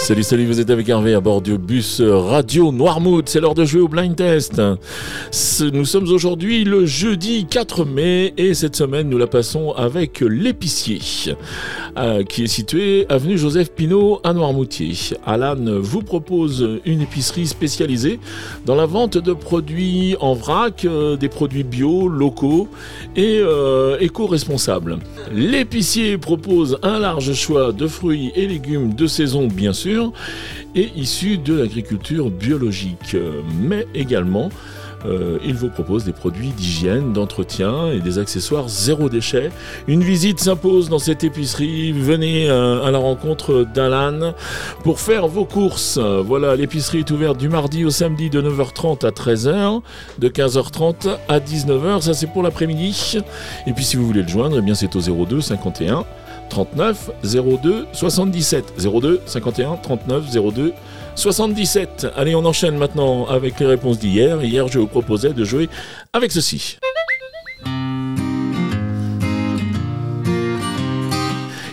Salut, salut, vous êtes avec Hervé à bord du bus Radio Noirmouth. C'est l'heure de jouer au blind test. Nous sommes aujourd'hui le jeudi 4 mai et cette semaine nous la passons avec l'épicier euh, qui est situé avenue Joseph Pinault à Noirmoutier. Alan vous propose une épicerie spécialisée dans la vente de produits en vrac, euh, des produits bio, locaux et euh, éco-responsables. L'épicier propose un large choix de fruits et légumes de saison bien sûr et issus de l'agriculture biologique, mais également euh, il vous propose des produits d'hygiène, d'entretien et des accessoires zéro déchet. Une visite s'impose dans cette épicerie. Venez euh, à la rencontre d'Alan pour faire vos courses. Voilà, l'épicerie est ouverte du mardi au samedi de 9h30 à 13h, de 15h30 à 19h. Ça, c'est pour l'après-midi. Et puis, si vous voulez le joindre, eh bien, c'est au 02 51 39 02 77 02 51 39 02 77. Allez, on enchaîne maintenant avec les réponses d'hier. Hier, je vous proposais de jouer avec ceci.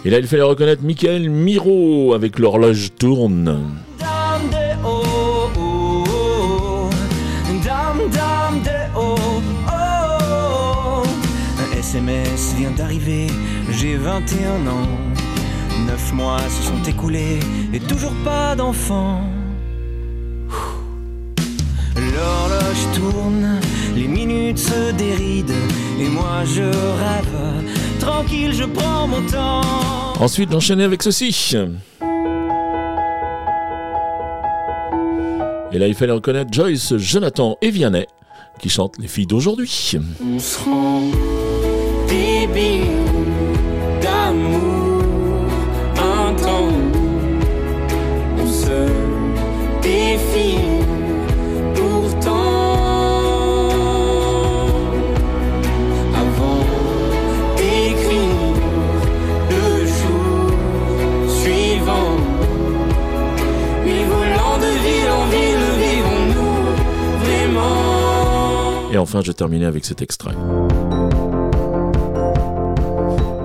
Et là, il fallait reconnaître Michael Miro avec l'horloge tourne. SMS vient d'arriver, j'ai 21 ans. Neuf mois se sont écoulés et toujours pas d'enfant. L'horloge tourne, les minutes se dérident et moi je rêve. Tranquille, je prends mon temps. Ensuite, d'enchaîner avec ceci. Et là, il fallait reconnaître Joyce, Jonathan et Vianney qui chantent les filles d'aujourd'hui. On se rend d'amour, un temps on se défie pourtant avant d'écrire le jour suivant. Mais volant de ville en ville, vivons-nous vraiment? Et enfin, je terminais avec cet extrait.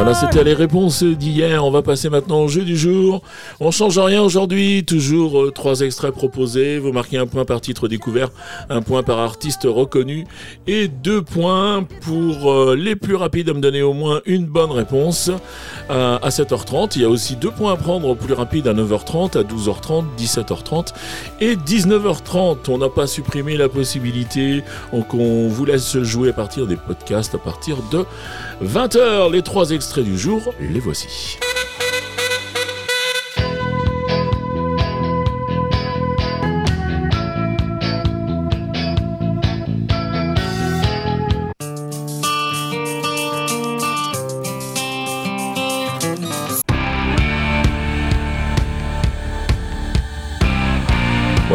Voilà, c'était les réponses d'hier. On va passer maintenant au jeu du jour. On change rien aujourd'hui. Toujours euh, trois extraits proposés. Vous marquez un point par titre découvert, un point par artiste reconnu et deux points pour euh, les plus rapides à me donner au moins une bonne réponse à 7h30. Il y a aussi deux points à prendre plus rapides à 9h30, à 12h30, 17h30 et 19h30. On n'a pas supprimé la possibilité. Donc on vous laisse jouer à partir des podcasts à partir de 20h. Les trois extraits extraits du jour, les voici.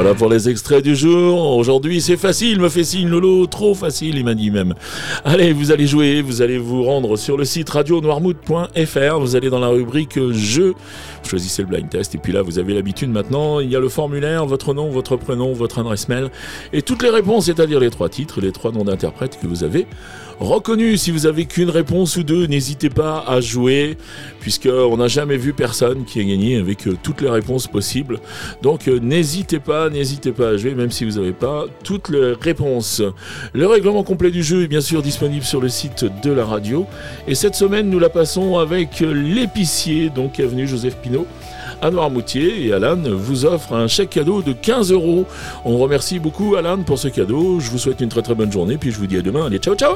Voilà pour les extraits du jour. Aujourd'hui, c'est facile, me fait signe Lolo, trop facile, il m'a dit même. Allez, vous allez jouer, vous allez vous rendre sur le site radionoirmouth.fr, vous allez dans la rubrique jeu, choisissez le blind test et puis là, vous avez l'habitude maintenant, il y a le formulaire, votre nom, votre prénom, votre adresse mail et toutes les réponses, c'est-à-dire les trois titres, les trois noms d'interprètes que vous avez reconnu. Si vous avez qu'une réponse ou deux, n'hésitez pas à jouer, puisqu'on n'a jamais vu personne qui ait gagné avec euh, toutes les réponses possibles. Donc euh, n'hésitez pas, n'hésitez pas à jouer, même si vous n'avez pas toutes les réponses. Le règlement complet du jeu est bien sûr disponible sur le site de la radio. Et cette semaine, nous la passons avec l'épicier, donc avenue Joseph Pinault à Noirmoutier et Alan vous offre un chèque cadeau de 15 euros. On remercie beaucoup Alan pour ce cadeau. Je vous souhaite une très très bonne journée puis je vous dis à demain. Allez, ciao ciao